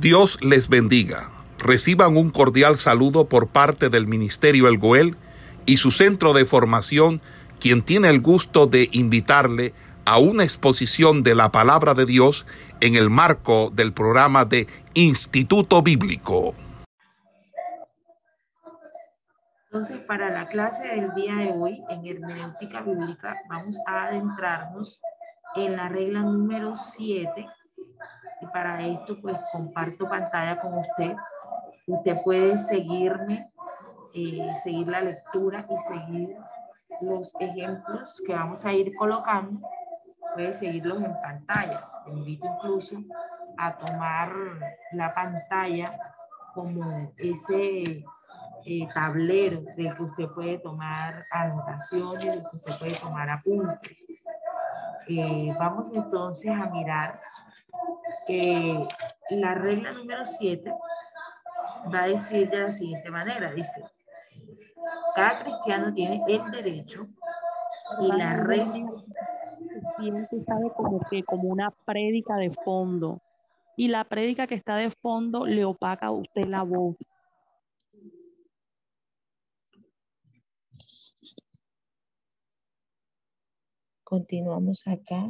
Dios les bendiga. Reciban un cordial saludo por parte del Ministerio El Goel y su centro de formación, quien tiene el gusto de invitarle a una exposición de la palabra de Dios en el marco del programa de Instituto Bíblico. Entonces, para la clase del día de hoy en hermenéutica bíblica, vamos a adentrarnos en la regla número 7 y para esto pues comparto pantalla con usted. Usted puede seguirme, eh, seguir la lectura y seguir los ejemplos que vamos a ir colocando. Puede seguirlos en pantalla. Te invito incluso a tomar la pantalla como ese eh, tablero del que usted puede tomar anotaciones, del que usted puede tomar apuntes. Eh, vamos entonces a mirar que la regla número 7 va a decir de la siguiente manera, dice, cada cristiano tiene el derecho y la sabe como que como una prédica de fondo y la prédica que está de fondo le opaca a usted la voz. Continuamos acá.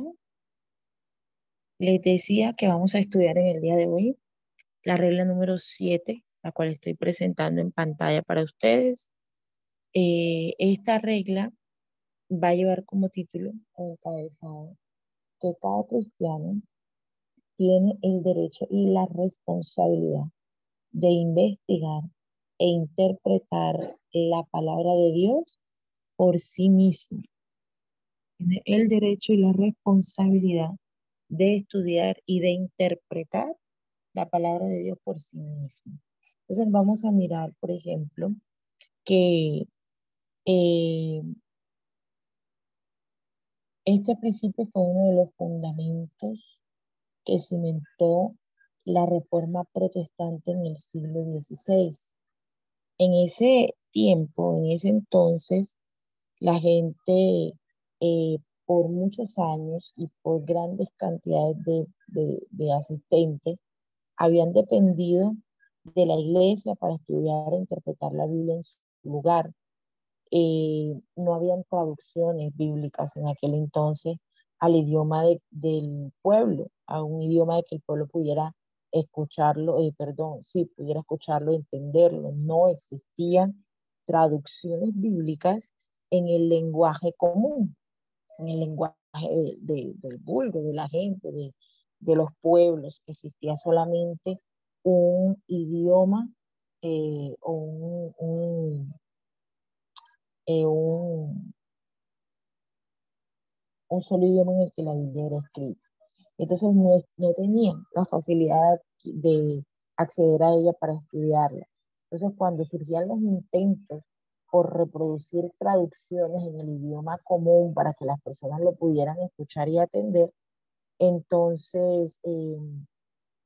Les decía que vamos a estudiar en el día de hoy la regla número 7, la cual estoy presentando en pantalla para ustedes. Eh, esta regla va a llevar como título encabezado que cada cristiano tiene el derecho y la responsabilidad de investigar e interpretar la palabra de Dios por sí mismo. Tiene el derecho y la responsabilidad de estudiar y de interpretar la palabra de Dios por sí mismo. Entonces vamos a mirar, por ejemplo, que eh, este principio fue uno de los fundamentos que cimentó la reforma protestante en el siglo XVI. En ese tiempo, en ese entonces, la gente eh, por muchos años y por grandes cantidades de, asistentes, habían dependido de la iglesia para estudiar e interpretar la Biblia en su lugar. Eh, no habían traducciones bíblicas en aquel entonces al idioma del pueblo, a un idioma de que el pueblo pudiera escucharlo, eh, perdón, sí, pudiera escucharlo, entenderlo. No existían traducciones bíblicas en el lenguaje común en el lenguaje del vulgo, de la gente, de, los pueblos. Existía solamente un idioma eh, o un, eh, un, un, solo idioma en el que la Biblia era escrita. Entonces no, no tenían la facilidad de acceder a ella para estudiarla. Entonces cuando surgían los intentos por reproducir traducciones en el idioma común para que las personas lo pudieran escuchar y atender, entonces em,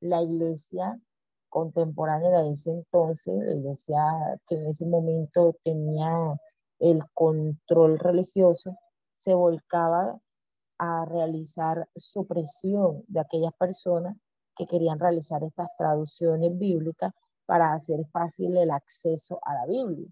la iglesia contemporánea de ese entonces, la iglesia que en ese momento tenía el control religioso, se volcaba a realizar supresión de aquellas personas que querían realizar estas traducciones bíblicas para hacer fácil el acceso a la Biblia.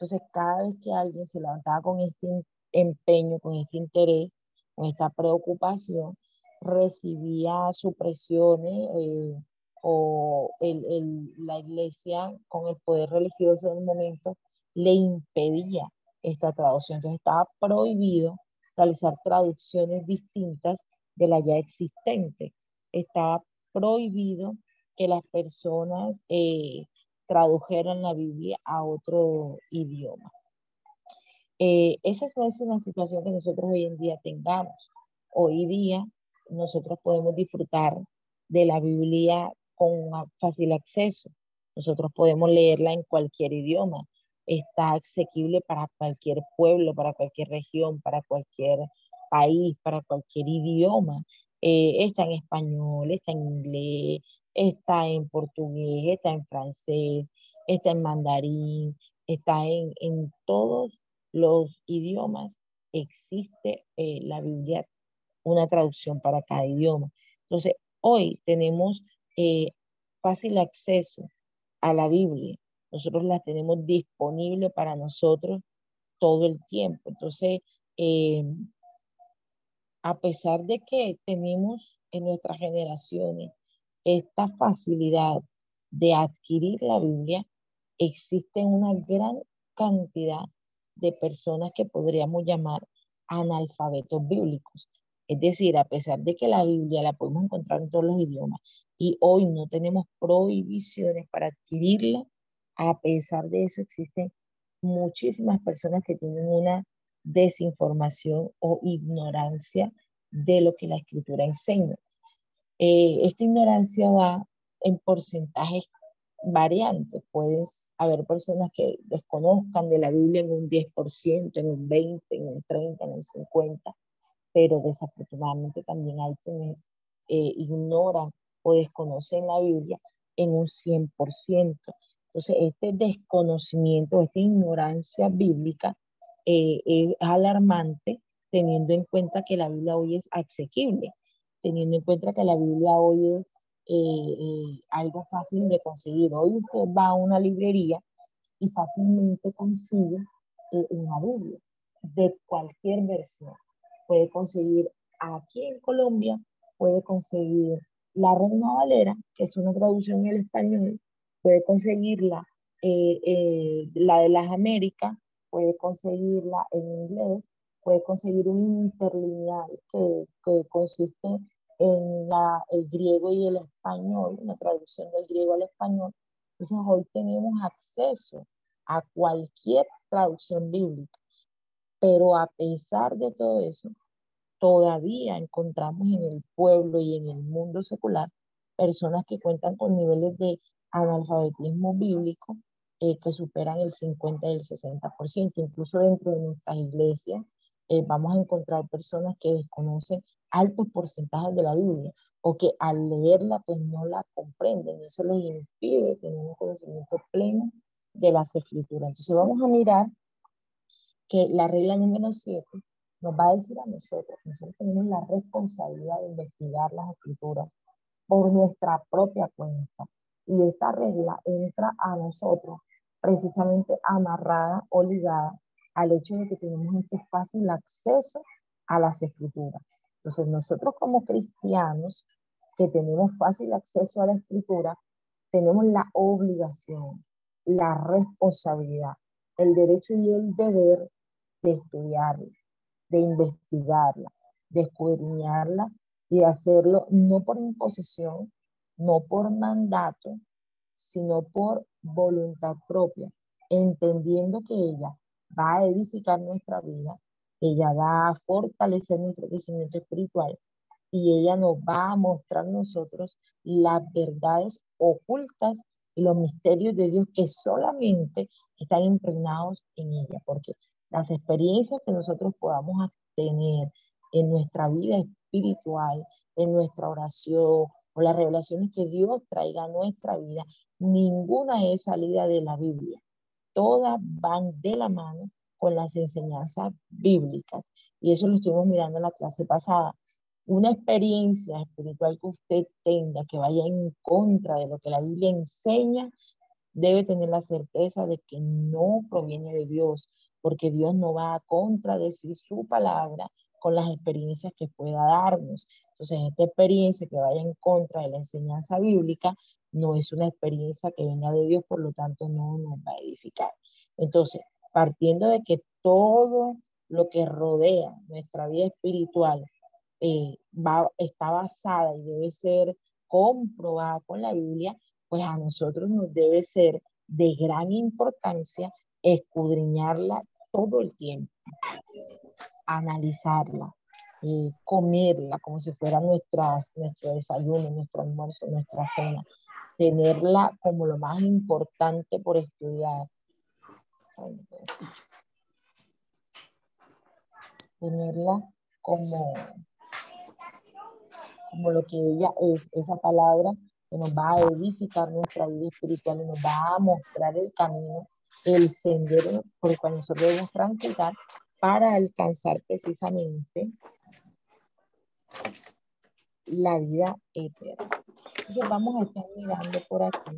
Entonces, cada vez que alguien se levantaba con este empeño, con este interés, con esta preocupación, recibía supresiones eh, o la iglesia con el poder religioso en el momento le impedía esta traducción. Entonces estaba prohibido realizar traducciones distintas de la ya existente. Estaba prohibido que las personas eh, tradujeron la Biblia a otro idioma. Eh, esa no es una situación que nosotros hoy en día tengamos. Hoy día nosotros podemos disfrutar de la Biblia con fácil acceso. Nosotros podemos leerla en cualquier idioma. Está asequible para cualquier pueblo, para cualquier región, para cualquier país, para cualquier idioma. Eh, está en español, está en inglés, está en portugués, está en francés, está en mandarín, está en, en todos los idiomas. Existe eh, la Biblia, una traducción para cada idioma. Entonces, hoy tenemos eh, fácil acceso a la Biblia. Nosotros la tenemos disponible para nosotros todo el tiempo. Entonces, eh, a pesar de que tenemos en nuestras generaciones esta facilidad de adquirir la Biblia, existe una gran cantidad de personas que podríamos llamar analfabetos bíblicos. Es decir, a pesar de que la Biblia la podemos encontrar en todos los idiomas y hoy no tenemos prohibiciones para adquirirla, a pesar de eso existen muchísimas personas que tienen una desinformación o ignorancia de lo que la escritura enseña. Eh, esta ignorancia va en porcentajes variantes. Puedes haber personas que desconozcan de la Biblia en un 10%, en un 20%, en un 30%, en un 50%, pero desafortunadamente también hay quienes eh, ignoran o desconocen la Biblia en un 100%. Entonces, este desconocimiento, esta ignorancia bíblica eh, es alarmante teniendo en cuenta que la Biblia hoy es asequible, teniendo en cuenta que la Biblia hoy es eh, eh, algo fácil de conseguir. Hoy usted va a una librería y fácilmente consigue eh, una Biblia de cualquier versión. Puede conseguir aquí en Colombia, puede conseguir la Reina Valera, que es una traducción en el español, puede conseguirla la de las Américas, puede conseguirla en inglés, puede conseguir un interlineal que, que consiste en la, el griego y el español, una traducción del griego al español. Entonces hoy tenemos acceso a cualquier traducción bíblica, pero a pesar de todo eso, todavía encontramos en el pueblo y en el mundo secular personas que cuentan con niveles de analfabetismo bíblico eh, que superan el 50 y el 60%. Incluso dentro de nuestras iglesias eh, vamos a encontrar personas que desconocen altos porcentajes de la Biblia o que al leerla pues no la comprenden. Eso les impide tener un conocimiento pleno de las escrituras. Entonces vamos a mirar que la regla número 7 nos va a decir a nosotros, nosotros tenemos la responsabilidad de investigar las escrituras por nuestra propia cuenta. Y esta regla entra a nosotros precisamente amarrada o ligada al hecho de que tenemos este fácil acceso a las escrituras. Entonces, nosotros como cristianos que tenemos fácil acceso a la escritura, tenemos la obligación, la responsabilidad, el derecho y el deber de estudiarla, de investigarla, de escudriñarla y de hacerlo no por imposición, no por mandato, sino por voluntad propia, entendiendo que ella va a edificar nuestra vida ella va a fortalecer nuestro crecimiento espiritual y ella nos va a mostrar nosotros las verdades ocultas y los misterios de Dios que solamente están impregnados en ella, porque las experiencias que nosotros podamos tener en nuestra vida espiritual, en nuestra oración o las revelaciones que Dios traiga a nuestra vida, ninguna es salida de la Biblia. Todas van de la mano con las enseñanzas bíblicas. Y eso lo estuvimos mirando en la clase pasada. Una experiencia espiritual que usted tenga que vaya en contra de lo que la Biblia enseña, debe tener la certeza de que no proviene de Dios, porque Dios no va a contradecir su palabra con las experiencias que pueda darnos. Entonces, esta experiencia que vaya en contra de la enseñanza bíblica no es una experiencia que venga de Dios, por lo tanto no nos va a edificar. Entonces, partiendo de que todo lo que rodea nuestra vida espiritual eh, va, está basada y debe ser comprobada con la Biblia, pues a nosotros nos debe ser de gran importancia escudriñarla todo el tiempo, analizarla, eh, comerla como si fuera nuestras, nuestro desayuno, nuestro almuerzo, nuestra cena, tenerla como lo más importante por estudiar, tenerla como, como lo que ella es, esa palabra que nos va a edificar nuestra vida espiritual y nos va a mostrar el camino, el sendero por el cual nosotros debemos transitar para alcanzar precisamente la vida eterna. Entonces vamos a estar mirando por aquí.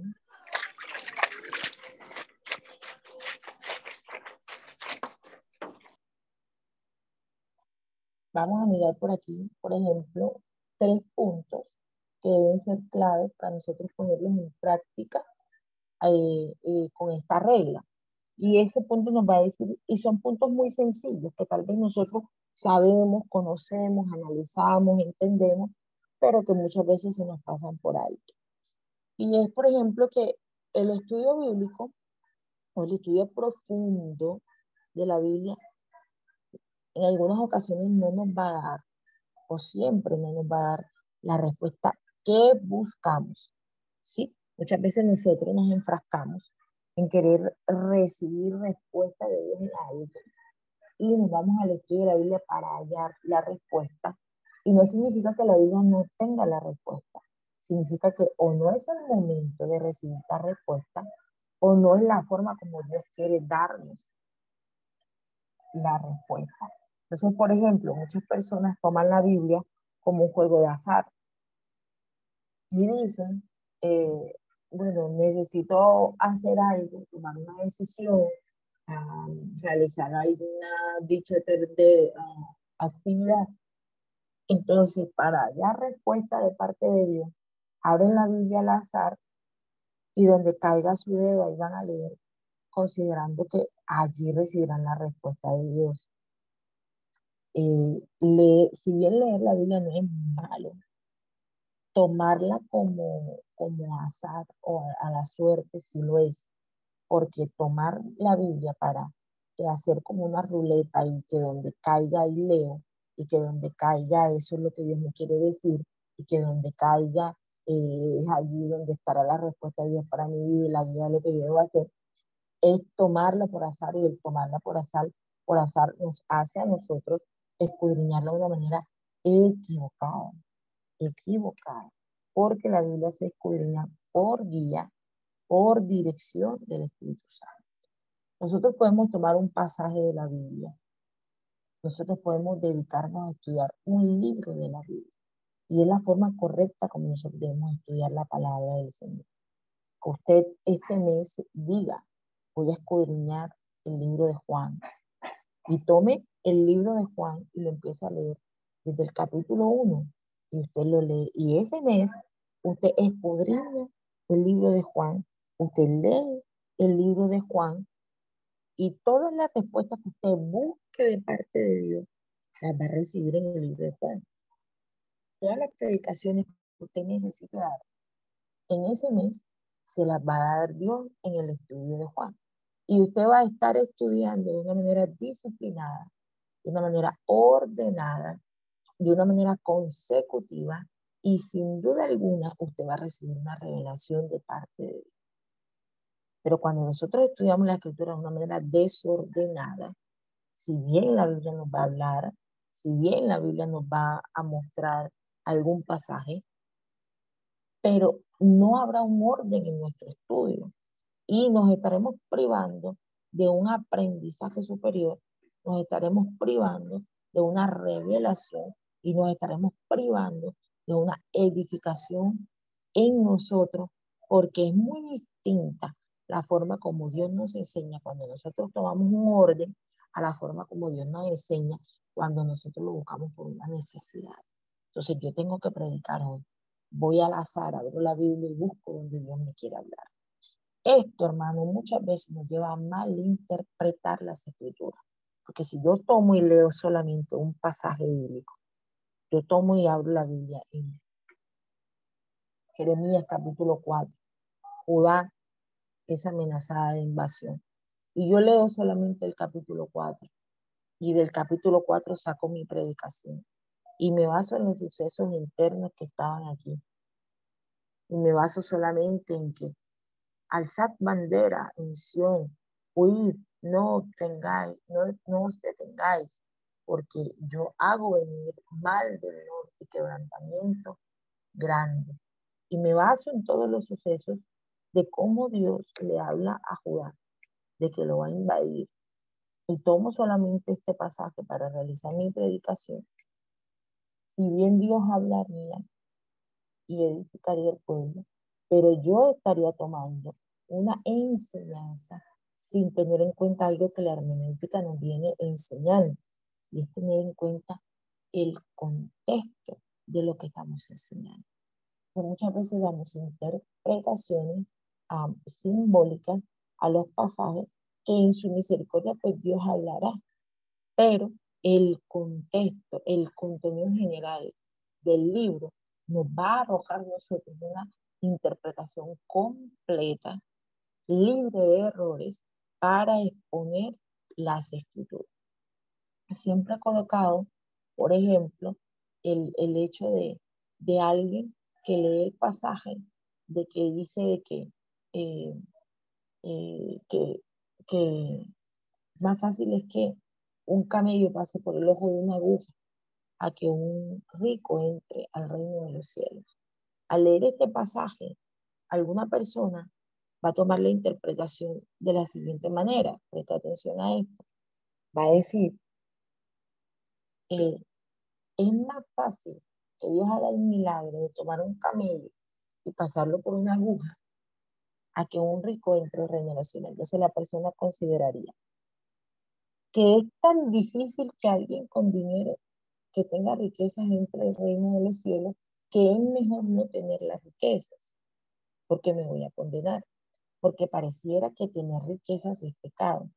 Vamos a mirar por aquí, por ejemplo, tres puntos que deben ser claves para nosotros ponerlos en práctica eh, eh, con esta regla. Y ese punto nos va a decir, y son puntos muy sencillos que tal vez nosotros sabemos, conocemos, analizamos, entendemos, pero que muchas veces se nos pasan por alto. Y es, por ejemplo, que el estudio bíblico o el estudio profundo de la Biblia en algunas ocasiones no nos va a dar, o siempre no nos va a dar la respuesta que buscamos. ¿sí? Muchas veces nosotros nos enfrascamos en querer recibir respuesta de Dios en algo y nos vamos al estudio de la Biblia para hallar la respuesta. Y no significa que la Biblia no tenga la respuesta. Significa que o no es el momento de recibir esta respuesta o no es la forma como Dios quiere darnos la respuesta. Entonces, por ejemplo, muchas personas toman la Biblia como un juego de azar y dicen, eh, bueno, necesito hacer algo, tomar una decisión, realizar alguna dicha de, ah, actividad. Entonces, para hallar respuesta de parte de Dios, abren la Biblia al azar y donde caiga su dedo ahí van a leer, considerando que allí recibirán la respuesta de Dios. Eh, si bien leer la Biblia no es malo, tomarla como, como azar o a, la suerte si lo es, porque tomar la Biblia para hacer como una ruleta y que donde caiga y leo y que donde caiga eso es lo que Dios me quiere decir y que donde caiga eh, es allí donde estará la respuesta de Dios para mi vida y la guía de lo que yo debo hacer, es tomarla por azar y el tomarla por azar, por azar nos hace a nosotros escudriñarla de una manera equivocada, equivocada, porque la Biblia se escudriña por guía, por dirección del Espíritu Santo. Nosotros podemos tomar un pasaje de la Biblia, nosotros podemos dedicarnos a estudiar un libro de la Biblia, y es la forma correcta como nosotros debemos estudiar la palabra del Señor. Que usted este mes diga, voy a escudriñar el libro de Juan, y tome el libro de Juan y lo empieza a leer desde el capítulo 1 y usted lo lee. Y ese mes usted escudriña el libro de Juan, usted lee el libro de Juan y todas las respuestas que usted busque de parte de Dios las va a recibir en el libro de Juan. Todas las predicaciones que usted necesita dar en ese mes se las va a dar Dios en el estudio de Juan. Y usted va a estar estudiando de una manera disciplinada, de una manera ordenada, de una manera consecutiva y sin duda alguna usted va a recibir una revelación de parte de Dios. Pero cuando nosotros estudiamos la escritura de una manera desordenada, si bien la Biblia nos va a hablar, si bien la Biblia nos va a mostrar algún pasaje, pero no habrá un orden en nuestro estudio y nos estaremos privando de un aprendizaje superior, nos estaremos privando de una revelación y nos estaremos privando de una edificación en nosotros, porque es muy distinta la forma como Dios nos enseña cuando nosotros tomamos un orden a la forma como Dios nos enseña cuando nosotros lo buscamos por una necesidad. Entonces yo tengo que predicar hoy. Voy al azar, abro la Biblia y busco donde Dios me quiere hablar. Esto, hermano, muchas veces nos lleva a malinterpretar las escrituras. Porque si yo tomo y leo solamente un pasaje bíblico, yo tomo y abro la Biblia en Jeremías capítulo 4. Judá es amenazada de invasión. Y yo leo solamente el capítulo 4. Y del capítulo 4 saco mi predicación. Y me baso en los sucesos internos que estaban aquí. Y me baso solamente en que alzad bandera en Sion, huid, no tengáis, no, no os detengáis, porque yo hago venir mal del norte quebrantamiento grande. Y me baso en todos los sucesos de cómo Dios le habla a Judá, de que lo va a invadir. Y tomo solamente este pasaje para realizar mi predicación. Si bien Dios hablaría y edificaría el pueblo, pero yo estaría tomando una enseñanza sin tener en cuenta algo que la hermenéutica nos viene enseñando, y es tener en cuenta el contexto de lo que estamos enseñando. muchas veces damos interpretaciones simbólicas a los pasajes que en su misericordia pues Dios hablará, pero el contexto, el contenido general del libro nos va a arrojar nosotros una interpretación completa, libre de errores, para exponer las escrituras. Siempre he colocado, por ejemplo, el, hecho de, alguien que lee el pasaje de que dice de que, eh, eh, que, que más fácil es que un camello pase por el ojo de una aguja a que un rico entre al reino de los cielos. Al leer este pasaje, alguna persona va a tomar la interpretación de la siguiente manera. Presta atención a esto. Va a decir, eh, es más fácil que Dios haga el milagro de tomar un camello y pasarlo por una aguja a que un rico entre al reino de los cielos. Entonces la persona consideraría que es tan difícil que alguien con dinero que tenga riquezas entre el reino de los cielos, que es mejor no tener las riquezas, porque me voy a condenar, porque pareciera que tener riquezas es pecado.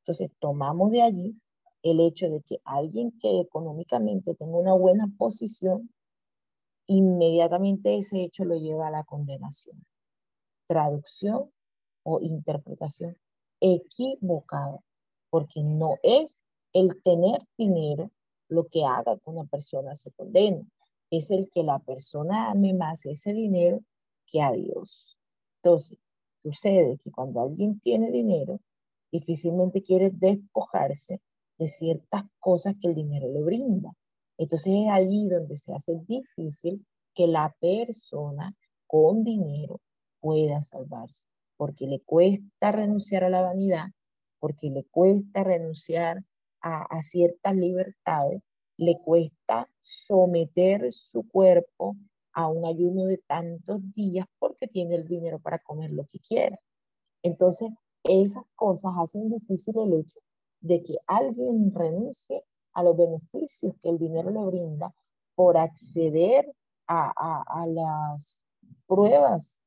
Entonces tomamos de allí el hecho de que alguien que económicamente tenga una buena posición, inmediatamente ese hecho lo lleva a la condenación. Traducción o interpretación equivocada, porque no es el tener dinero lo que haga que una persona se condene. Es el que la persona ame más ese dinero que a Dios. Entonces, sucede que cuando alguien tiene dinero, difícilmente quiere despojarse de ciertas cosas que el dinero le brinda. Entonces es allí donde se hace difícil que la persona con dinero pueda salvarse, porque le cuesta renunciar a la vanidad, porque le cuesta renunciar a, ciertas libertades, le cuesta someter su cuerpo a un ayuno de tantos días porque tiene el dinero para comer lo que quiera. Entonces, esas cosas hacen difícil el hecho de que alguien renuncie a los beneficios que el dinero le brinda por acceder a, a las pruebas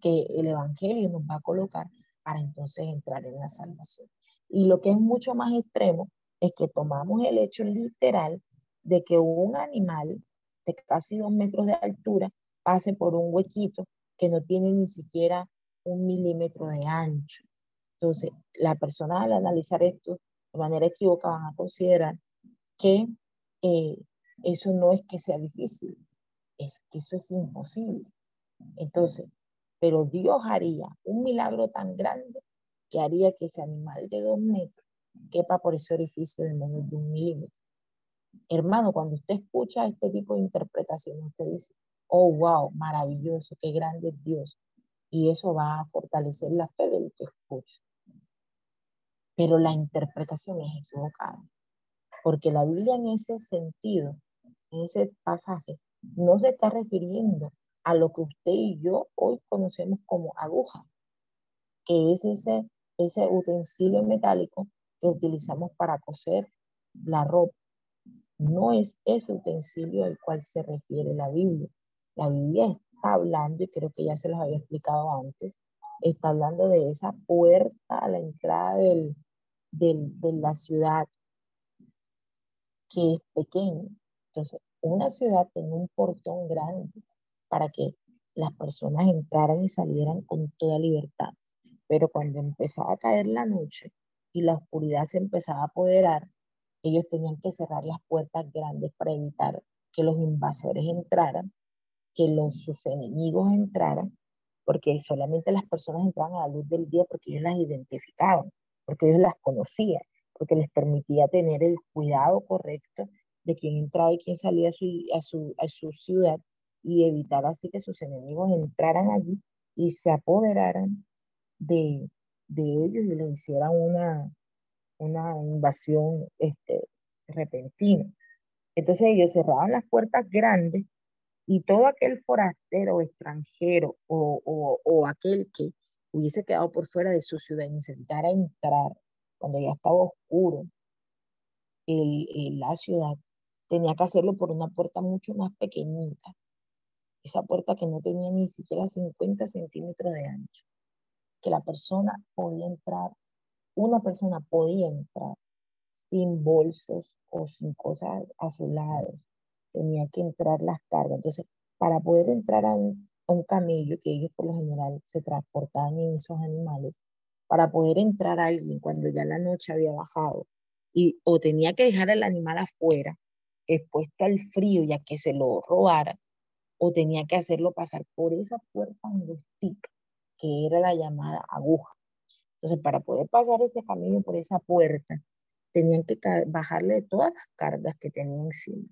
que el Evangelio nos va a colocar para entonces entrar en la salvación. Y lo que es mucho más extremo es que tomamos el hecho literal de que un animal de casi dos metros de altura pase por un huequito que no tiene ni siquiera un milímetro de ancho. Entonces, la persona al analizar esto de manera equivocada van a considerar que eh, eso no es que sea difícil, es que eso es imposible. Entonces, pero Dios haría un milagro tan grande que haría que ese animal de dos metros quepa por ese orificio de menos de un milímetro. Hermano, cuando usted escucha este tipo de interpretación, usted dice, oh, wow, maravilloso, qué grande es Dios. Y eso va a fortalecer la fe del que escucha. Pero la interpretación es equivocada. Porque la Biblia en ese sentido, en ese pasaje, no se está refiriendo a lo que usted y yo hoy conocemos como aguja, que es ese, ese utensilio metálico que utilizamos para coser la ropa. No es ese utensilio al cual se refiere la Biblia. La Biblia está hablando, y creo que ya se los había explicado antes, está hablando de esa puerta a la entrada del, de la ciudad que es pequeña. Entonces, una ciudad tiene un portón grande para que las personas entraran y salieran con toda libertad. Pero cuando empezaba a caer la noche y la oscuridad se empezaba a apoderar, ellos tenían que cerrar las puertas grandes para evitar que los invasores entraran, que los, sus enemigos entraran, porque solamente las personas entraban a la luz del día porque ellos las identificaban, porque ellos las conocían, porque les permitía tener el cuidado correcto de quién entraba y quién salía a su, a su, a su ciudad y evitar así que sus enemigos entraran allí y se apoderaran de, de ellos y les hicieran una, una invasión este, repentina. Entonces ellos cerraban las puertas grandes Y todo aquel forastero extranjero o, aquel que hubiese quedado por fuera de su ciudad y necesitara entrar cuando ya estaba oscuro en la ciudad, tenía que hacerlo por una puerta mucho más pequeñita. Esa puerta que no tenía ni siquiera 50 centímetros de ancho. Que la persona podía entrar, una persona podía entrar sin bolsos o sin cosas a su lado, tenía que entrar las cargas. Entonces, para poder entrar a un, camello, que ellos por lo general se transportaban en esos animales, para poder entrar a alguien cuando ya la noche había bajado, y o tenía que dejar el animal afuera, expuesto al frío, ya que se lo robara, o tenía que hacerlo pasar por esa puerta angustica, que era la llamada aguja. Entonces, para poder pasar ese camello por esa puerta, tenían que bajarle todas las cargas que tenía encima.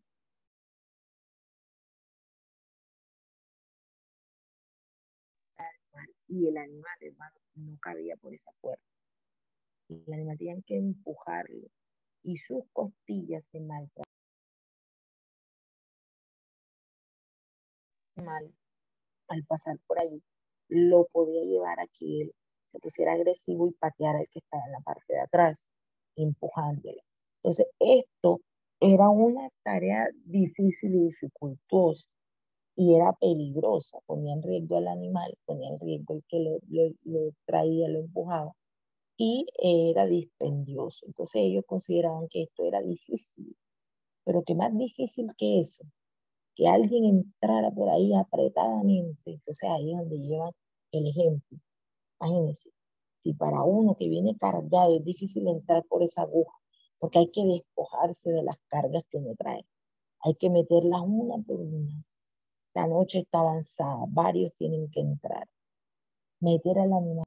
Y el animal, hermano, no cabía por esa puerta. El animal tenían que empujarlo y sus costillas se maltrataban. Mal, al pasar por allí, lo podía llevar a que él se pusiera agresivo y pateara al que estaba en la parte de atrás empujándolo. Entonces, esto era una tarea difícil y dificultosa y era peligrosa, ponía en riesgo al animal, ponía en riesgo el que lo, traía, lo empujaba y era dispendioso. Entonces ellos consideraban que esto era difícil, pero que más difícil que eso, que alguien entrara por ahí apretadamente, entonces ahí es donde llevan el ejemplo. Imagínense, y para uno que viene cargado es difícil entrar por esa aguja, porque hay que despojarse de las cargas que uno trae. Hay que meterlas una por una. La noche está avanzada, varios tienen que entrar. Meter al animal.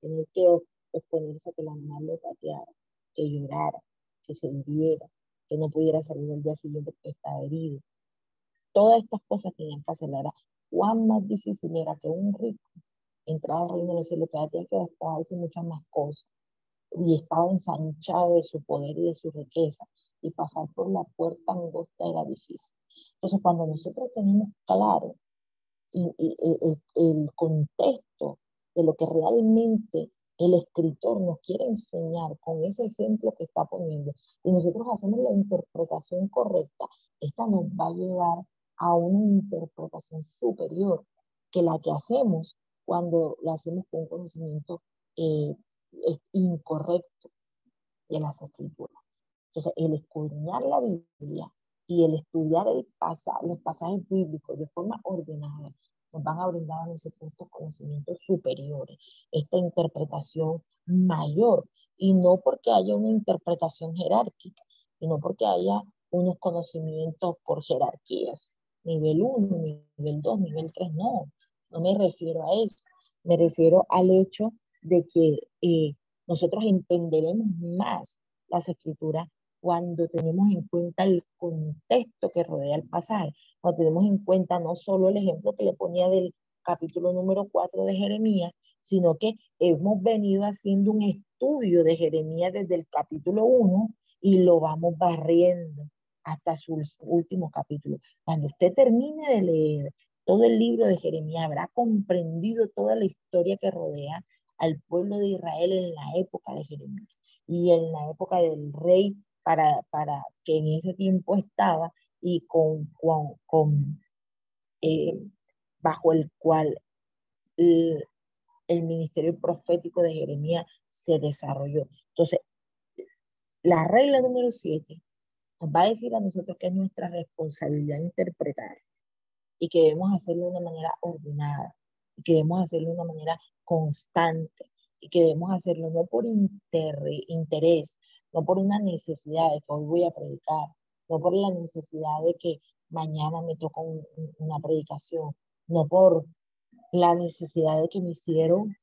Tener que exponerse a que el animal lo pateara, que llorara, que se hiriera, que no pudiera salir el día siguiente porque estaba herido. Todas estas cosas tenían que acelerar cuán más difícil era que un rico entrara al reino de los cielos, que tenía que despojarse muchas más cosas, y estaba ensanchado de su poder y de su riqueza, y pasar por la puerta angosta era difícil. Entonces, cuando nosotros tenemos claro el contexto de lo que realmente el escritor nos quiere enseñar con ese ejemplo que está poniendo, y nosotros hacemos la interpretación correcta, esta nos va a llevar a una interpretación superior que la que hacemos cuando lo hacemos con un conocimiento eh, incorrecto de las escrituras. Entonces, el escudriñar la Biblia y el estudiar el los pasajes bíblicos de forma ordenada nos van a brindar a nosotros estos conocimientos superiores, esta interpretación mayor, y no porque haya una interpretación jerárquica, sino porque haya unos conocimientos por jerarquías, nivel 1, nivel 2, nivel 3, no, no me refiero a eso, me refiero al hecho de que eh, nosotros entenderemos más las escrituras cuando tenemos en cuenta el contexto que rodea el pasaje, cuando tenemos en cuenta no solo el ejemplo que le ponía del capítulo número 4 de Jeremías, sino que hemos venido haciendo un estudio de Jeremías desde el capítulo 1 y lo vamos barriendo hasta su último capítulo. Cuando usted termine de leer todo el libro de Jeremías, habrá comprendido toda la historia que rodea al pueblo de Israel en la época de Jeremías y en la época del rey para, para que en ese tiempo estaba y con, con, eh, bajo el cual el, el ministerio profético de Jeremías se desarrolló. Entonces, la regla número siete va a decir a nosotros que es nuestra responsabilidad interpretar y que debemos hacerlo de una manera ordenada y que debemos hacerlo de una manera constante y que debemos hacerlo no por interés, no por una necesidad de que hoy voy a predicar, no por la necesidad de que mañana me toca una predicación, no por la necesidad de que me hicieron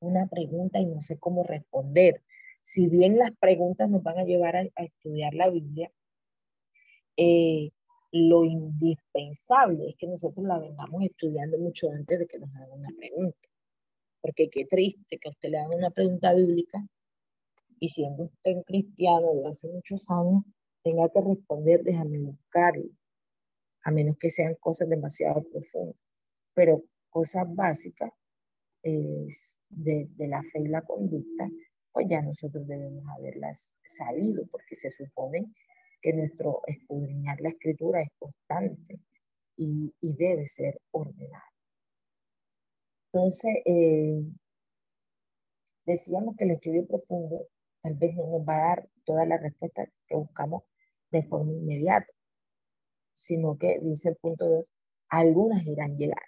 una pregunta y no sé cómo responder, si bien las preguntas nos van a llevar a, estudiar la Biblia, eh, lo indispensable es que nosotros la vengamos estudiando mucho antes de que nos hagan una pregunta. Porque qué triste que a usted le hagan una pregunta bíblica y siendo usted cristiano de hace muchos años, tenga que responder, déjame buscarlo, a menos que sean cosas demasiado profundas. Pero cosas básicas de, de, la fe y la conducta, pues ya nosotros debemos haberlas sabido, porque se supone que nuestro escudriñar la escritura es constante y, y debe ser ordenado. Entonces, eh, decíamos que el estudio profundo tal vez no nos va a dar todas las respuestas que buscamos de forma inmediata, sino que, dice el punto 2, algunas irán llegando.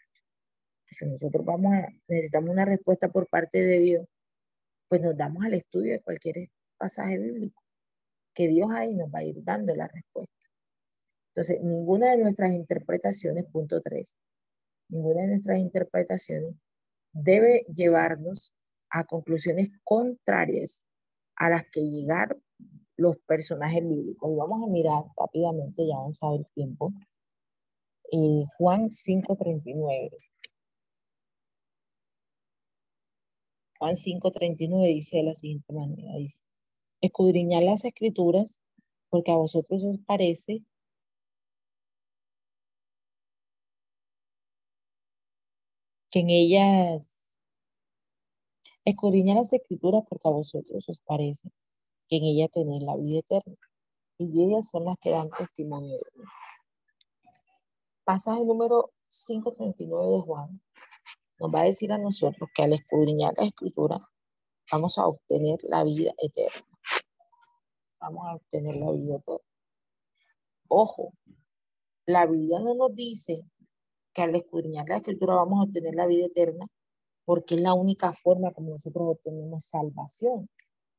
Si nosotros vamos a, necesitamos una respuesta por parte de Dios, pues nos damos al estudio de cualquier pasaje bíblico, que Dios ahí nos va a ir dando la respuesta. Entonces, ninguna de nuestras interpretaciones, punto 3, ninguna de nuestras interpretaciones debe llevarnos a conclusiones contrarias a las que llegaron los personajes bíblicos. Y vamos a mirar rápidamente, ya avanzado el tiempo, eh, Juan 5.39. Juan 5.39 dice de la siguiente manera, dice, escudriñar las escrituras porque a vosotros os parece que en ellas, escudriñar las escrituras porque a vosotros os parece que en ellas tenéis la vida eterna y ellas son las que dan testimonio de mí. Pasaje número 5.39 de Juan nos va a decir a nosotros que al escudriñar la escritura vamos a obtener la vida eterna. Vamos a obtener la vida eterna. Ojo, la Biblia no nos dice que al escudriñar la escritura vamos a obtener la vida eterna porque es la única forma como nosotros obtenemos salvación.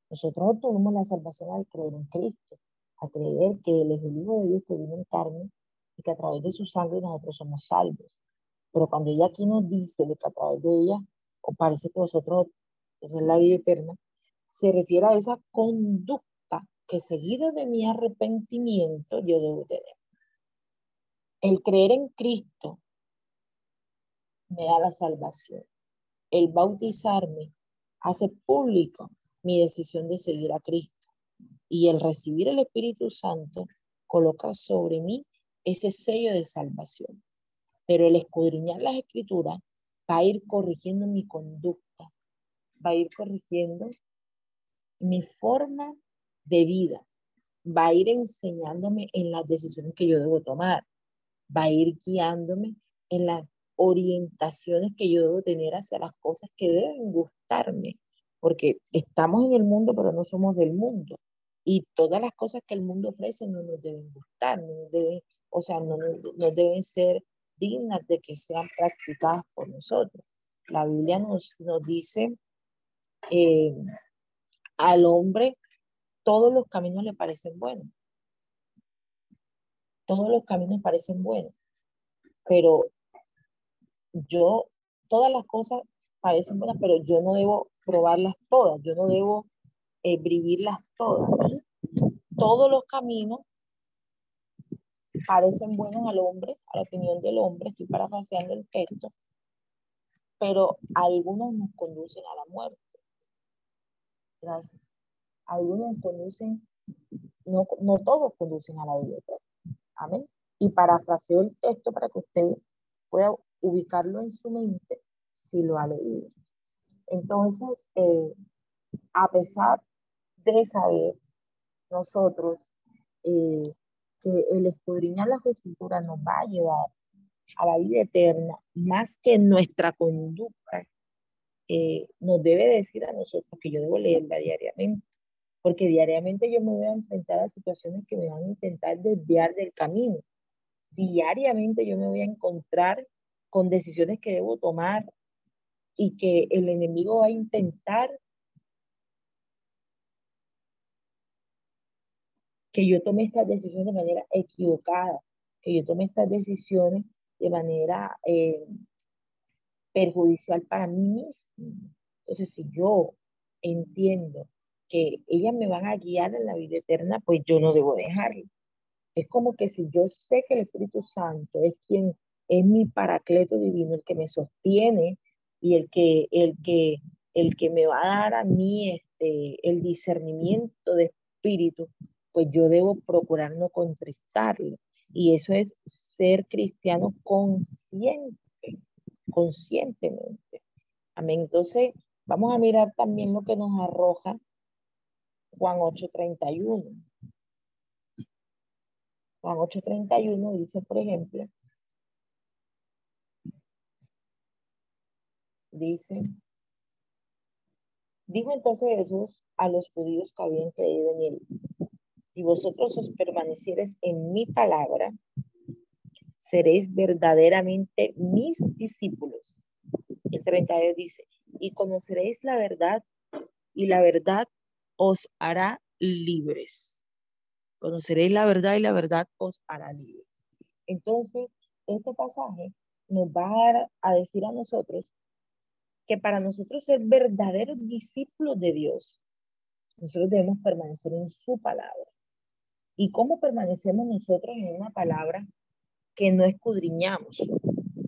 Nosotros obtenemos la salvación al creer en Cristo, a creer que Él es el Hijo de Dios que viene en carne y que a través de su sangre nosotros somos salvos. Pero cuando ella aquí nos dice que a través de ella, o parece que vosotros tenéis la vida eterna, se refiere a esa conducta que seguida de mi arrepentimiento yo debo tener. El creer en Cristo me da la salvación. El bautizarme hace público mi decisión de seguir a Cristo. Y el recibir el Espíritu Santo coloca sobre mí ese sello de salvación. Pero el escudriñar las escrituras va a ir corrigiendo mi conducta, va a ir corrigiendo mi forma de vida, va a ir enseñándome en las decisiones que yo debo tomar, va a ir guiándome en las orientaciones que yo debo tener hacia las cosas que deben gustarme, porque estamos en el mundo, pero no somos del mundo. Y todas las cosas que el mundo ofrece no nos deben gustar, no deben, o sea, no, no deben ser dignas de que sean practicadas por nosotros. La Biblia nos, nos dice, eh, al hombre todos los caminos le parecen buenos. Todos los caminos parecen buenos. Pero yo, todas las cosas parecen buenas, pero yo no debo probarlas todas, yo no debo eh, vivirlas todas. todos los caminos parecen buenos al hombre, a la opinión del hombre, estoy parafraseando el texto, pero algunos nos conducen a la muerte. Gracias. Algunos conducen, no, no todos conducen a la vida Amén. Y parafraseo el texto para que usted pueda ubicarlo en su mente si lo ha leído. Entonces, eh, a pesar de saber nosotros eh, que el escudriñar las escrituras nos va a llevar a la vida eterna, más que nuestra conducta, eh, nos debe decir a nosotros que yo debo leerla diariamente, porque diariamente yo me voy a enfrentar a situaciones que me van a intentar desviar del camino. Diariamente yo me voy a encontrar con decisiones que debo tomar y que el enemigo va a intentar que yo tome estas decisiones de manera equivocada, que yo tome estas decisiones de manera eh, perjudicial para mí mismo. Entonces, si yo entiendo que ellas me van a guiar en la vida eterna, pues yo no debo dejarlo. Es como que si yo sé que el Espíritu Santo es quien es mi paracleto divino, el que me sostiene y el que, el que el que me va a dar a mí este, el discernimiento de espíritu, pues yo debo procurar no contristarlo. Y eso es ser cristiano consciente, conscientemente. Amén. Entonces, vamos a mirar también lo que nos arroja Juan 8:31. Juan 8:31 dice, por ejemplo, dice, dijo entonces Jesús a los judíos que habían creído en él, si vosotros os permaneciereis en mi palabra, seréis verdaderamente mis discípulos. El 32 dice, y conoceréis la verdad, y la verdad os hará libres. Conoceréis la verdad y la verdad os hará libres. Entonces, este pasaje nos va a, a decir a nosotros que para nosotros ser verdaderos discípulos de Dios, nosotros debemos permanecer en su palabra. ¿Y cómo permanecemos nosotros en una palabra que no escudriñamos?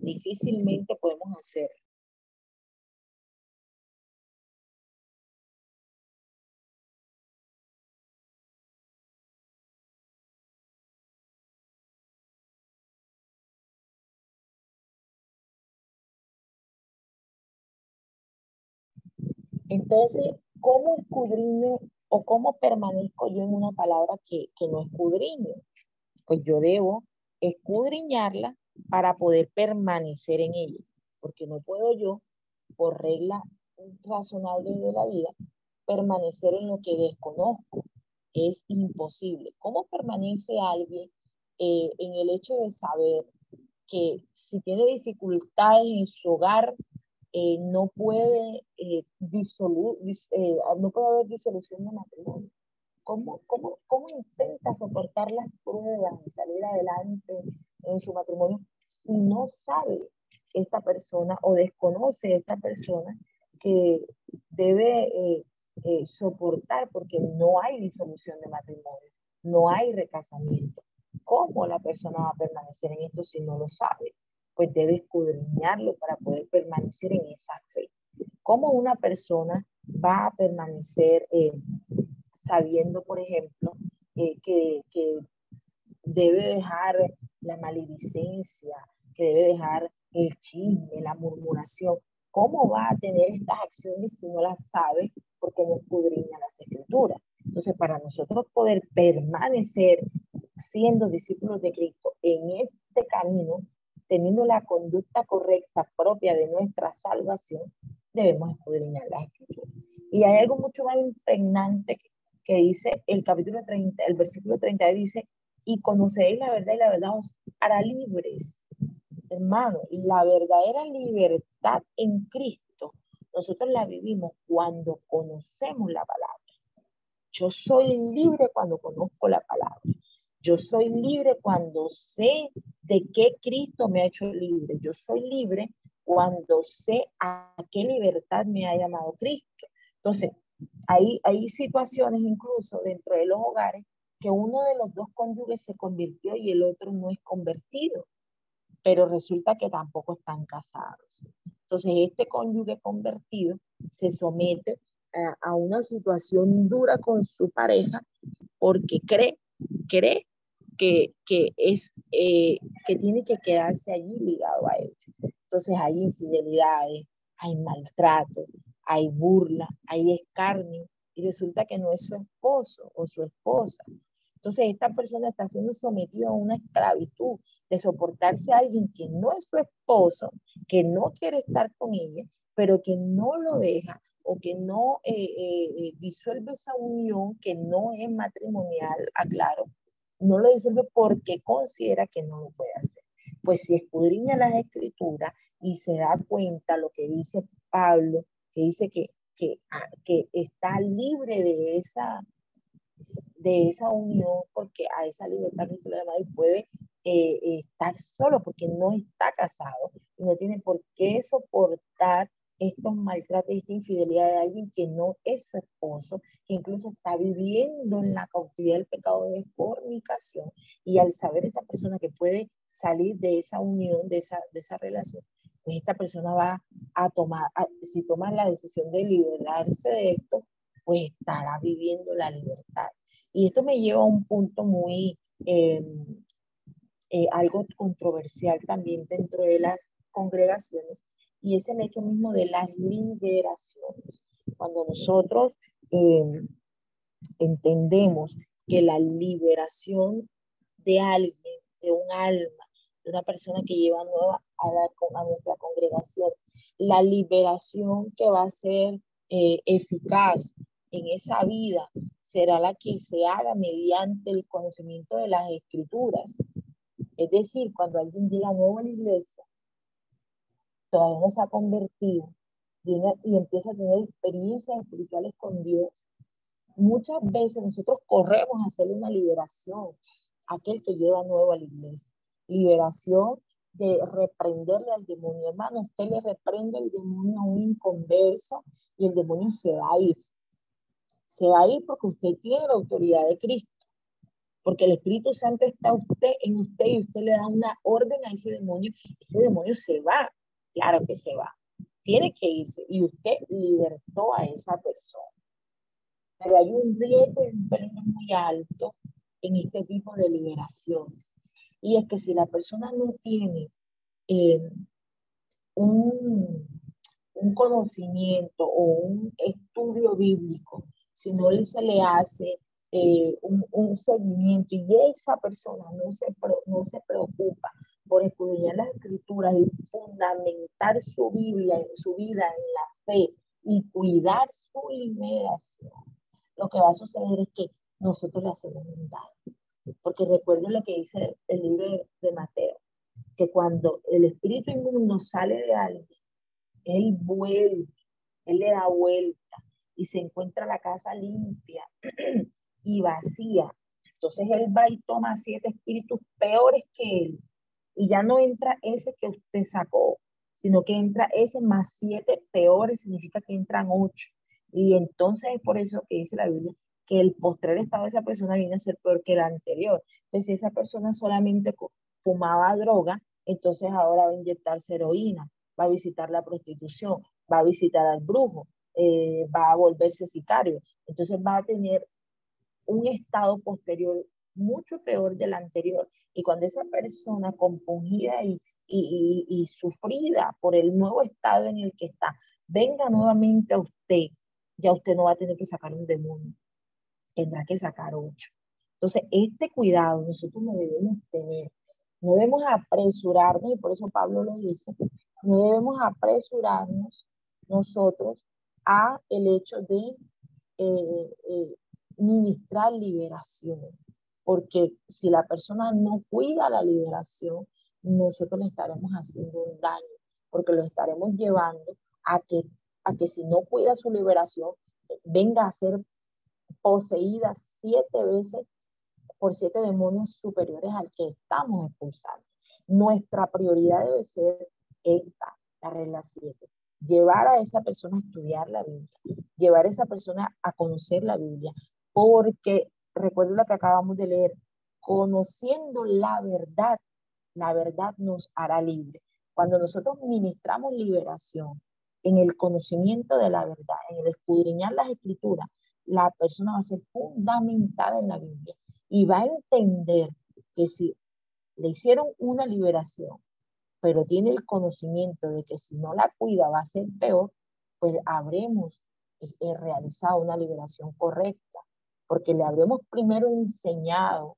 Difícilmente podemos hacerlo. Entonces, ¿cómo escudriño o cómo permanezco yo en una palabra que, que no escudriño? Pues yo debo escudriñarla para poder permanecer en ella, porque no puedo yo, por regla razonable de la vida, permanecer en lo que desconozco. Es imposible. ¿Cómo permanece alguien eh, en el hecho de saber que si tiene dificultades en su hogar, eh, no puede eh, eh, no puede haber disolución de matrimonio. ¿Cómo, cómo, ¿Cómo intenta soportar las pruebas y salir adelante en su matrimonio si no sabe esta persona o desconoce esta persona que debe soportar porque no hay disolución de matrimonio, no hay recasamiento? ¿Cómo la persona va a permanecer en esto si no lo sabe? Pues debe escudriñarlo para poder permanecer en esa fe. ¿Cómo una persona va a permanecer eh, sabiendo, por ejemplo, eh, que, que debe dejar la maledicencia, que debe dejar el chisme, la murmuración? ¿Cómo va a tener estas acciones si no las sabe porque no escudriña las escrituras? Entonces, para nosotros poder permanecer siendo discípulos de Cristo en este camino, teniendo la conducta correcta propia de nuestra salvación, debemos escudriñar las escrituras. Y hay algo mucho más impregnante que, dice el capítulo 30, el versículo 30 dice, y conoceréis la verdad y la verdad os hará libres. Hermano, la verdadera libertad en Cristo, nosotros la vivimos cuando conocemos la palabra. Yo soy libre cuando conozco la palabra. Yo soy libre cuando sé de qué Cristo me ha hecho libre. Yo soy libre cuando sé a qué libertad me ha llamado Cristo. Entonces, hay, hay situaciones incluso dentro de los hogares que uno de los dos cónyuges se convirtió y el otro no es convertido, pero resulta que tampoco están casados. Entonces, este cónyuge convertido se somete a, a una situación dura con su pareja porque cree, cree que, es, eh, que tiene que quedarse allí ligado a él. Entonces hay infidelidades, hay maltrato, hay burla, hay escarnio, y resulta que no es su esposo o su esposa. Entonces esta persona está siendo sometida a una esclavitud de soportarse a alguien que no es su esposo, que no quiere estar con ella, pero que no lo deja o que no eh, eh, disuelve esa unión que no es matrimonial, aclaro, no lo disuelve porque considera que no lo puede hacer. Pues si escudriña las escrituras y se da cuenta lo que dice Pablo, que dice que, que, ah, que está libre de esa, de esa unión, porque a esa libertad Cristo le y puede eh, estar solo porque no está casado y no tiene por qué soportar estos maltratos esta infidelidad de alguien que no es su esposo, que incluso está viviendo en la cautividad del pecado de fornicación, y al saber esta persona que puede salir de esa unión, de esa, de esa relación, pues esta persona va a tomar, si toma la decisión de liberarse de esto, pues estará viviendo la libertad. Y esto me lleva a un punto muy, em, eh, algo controversial también dentro de las congregaciones, y es el hecho mismo de las liberaciones. Cuando nosotros em, entendemos que la liberación de alguien, de un alma, de una persona que lleva nueva a, a nuestra congregación, la liberación que va a ser eh, eficaz en esa vida será la que se haga mediante el conocimiento de las escrituras. Es decir, cuando alguien llega nuevo a la iglesia, todavía no se ha convertido y empieza a tener experiencias espirituales con Dios, muchas veces nosotros corremos a hacerle una liberación a aquel que lleva nuevo a la iglesia. Liberación de reprenderle al demonio. Hermano, usted le reprende al demonio a un inconverso y el demonio se va a ir. Se va a ir porque usted tiene la autoridad de Cristo. Porque el Espíritu Santo está usted en usted y usted le da una orden a ese demonio. Ese demonio se va. Claro que se va. Tiene que irse. Y usted libertó a esa persona. Pero hay un riesgo un muy alto en este tipo de liberaciones. Y es que si la persona no tiene eh, un, un, conocimiento o un estudio bíblico, si no se le hace eh, un, un, seguimiento y esa persona no se, no se preocupa por estudiar las escrituras y fundamentar su Biblia, su vida en la fe y cuidar su liberación, lo que va a suceder es que nosotros le hacemos un daño. Porque recuerden lo que dice el libro de Mateo, que cuando el espíritu inmundo sale de alguien, él vuelve, él le da vuelta y se encuentra la casa limpia y vacía. Entonces él va y toma siete espíritus peores que él y ya no entra ese que usted sacó, sino que entra ese más siete peores, significa que entran ocho. Y entonces es por eso que dice la Biblia que el postrer estado de esa persona viene a ser peor que el anterior. Entonces, si esa persona solamente fumaba droga, entonces ahora va a inyectarse heroína, va a visitar la prostitución, va a visitar al brujo, eh, va a volverse sicario. Entonces va a tener un estado posterior mucho peor del anterior. Y cuando esa persona compungida y, y, y, y sufrida por el nuevo estado en el que está, venga nuevamente a usted ya usted no va a tener que sacar un demonio, tendrá que sacar ocho. Entonces, este cuidado nosotros no debemos tener, no debemos apresurarnos, y por eso Pablo lo dice, no debemos apresurarnos nosotros a el hecho de eh, eh, ministrar liberación, porque si la persona no cuida la liberación, nosotros le estaremos haciendo un daño, porque lo estaremos llevando a que a que si no cuida su liberación, venga a ser poseída siete veces por siete demonios superiores al que estamos expulsando. Nuestra prioridad debe ser esta, la regla siete. Llevar a esa persona a estudiar la Biblia, llevar a esa persona a conocer la Biblia, porque recuerden lo que acabamos de leer, conociendo la verdad, la verdad nos hará libre. Cuando nosotros ministramos liberación, en el conocimiento de la verdad, en el escudriñar las escrituras, la persona va a ser fundamentada en la Biblia y va a entender que si le hicieron una liberación, pero tiene el conocimiento de que si no la cuida va a ser peor, pues habremos eh, eh, realizado una liberación correcta, porque le habremos primero enseñado,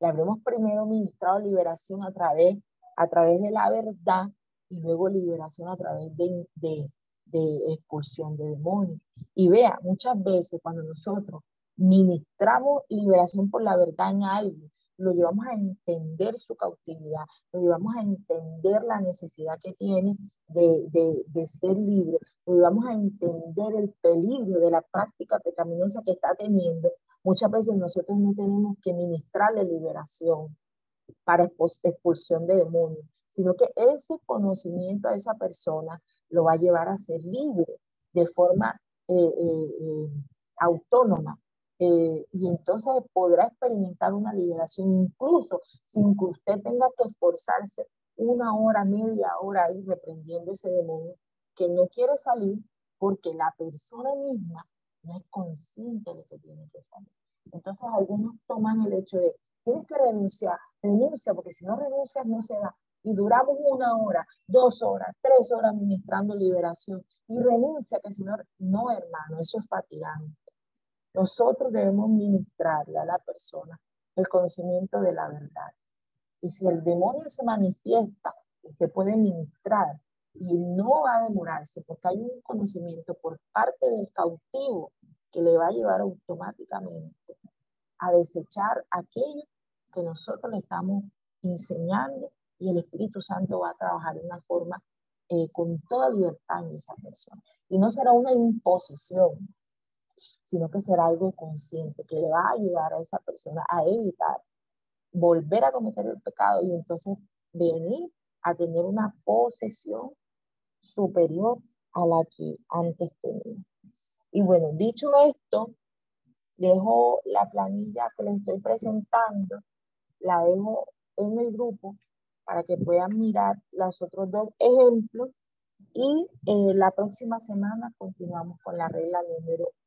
le habremos primero ministrado liberación a través, a través de la verdad y luego liberación a través de, de, de expulsión de demonios. Y vea, muchas veces cuando nosotros ministramos liberación por la verdad en alguien, lo llevamos a entender su cautividad, lo llevamos a entender la necesidad que tiene de, de, ser libre, lo llevamos a entender el peligro de la práctica pecaminosa que está teniendo. Muchas veces nosotros no tenemos que ministrarle liberación para expulsión de demonios, sino que ese conocimiento a esa persona lo va a llevar a ser libre de forma eh, eh, eh, autónoma. Y entonces podrá experimentar una liberación incluso sin que usted tenga que esforzarse una hora, media hora ahí reprendiendo ese demonio que no quiere salir porque la persona misma no es consciente de que tiene que salir. Entonces algunos toman el hecho de, tienes que renunciar, renuncia, porque si no renuncias no se va. Y duramos una hora, dos horas, tres horas ministrando liberación. Y renuncia, que si no, no hermano, eso es fatigante. Nosotros debemos ministrarle a la persona el conocimiento de la verdad. Y si el demonio se manifiesta, usted puede ministrar y no va a demorarse porque hay un conocimiento por parte del cautivo que le va a llevar automáticamente a desechar aquello que nosotros le estamos enseñando y el Espíritu Santo va a trabajar de una forma eh, con toda libertad en esa persona. Y no será una imposición, sino que será algo consciente que le va a ayudar a esa persona a evitar volver a cometer el pecado y entonces venir a tener una posesión superior a la que antes tenía. Y bueno, dicho esto, dejo la planilla que les estoy presentando, la dejo en el grupo para que puedan mirar los otros dos ejemplos y eh, la próxima semana continuamos con la regla número 8.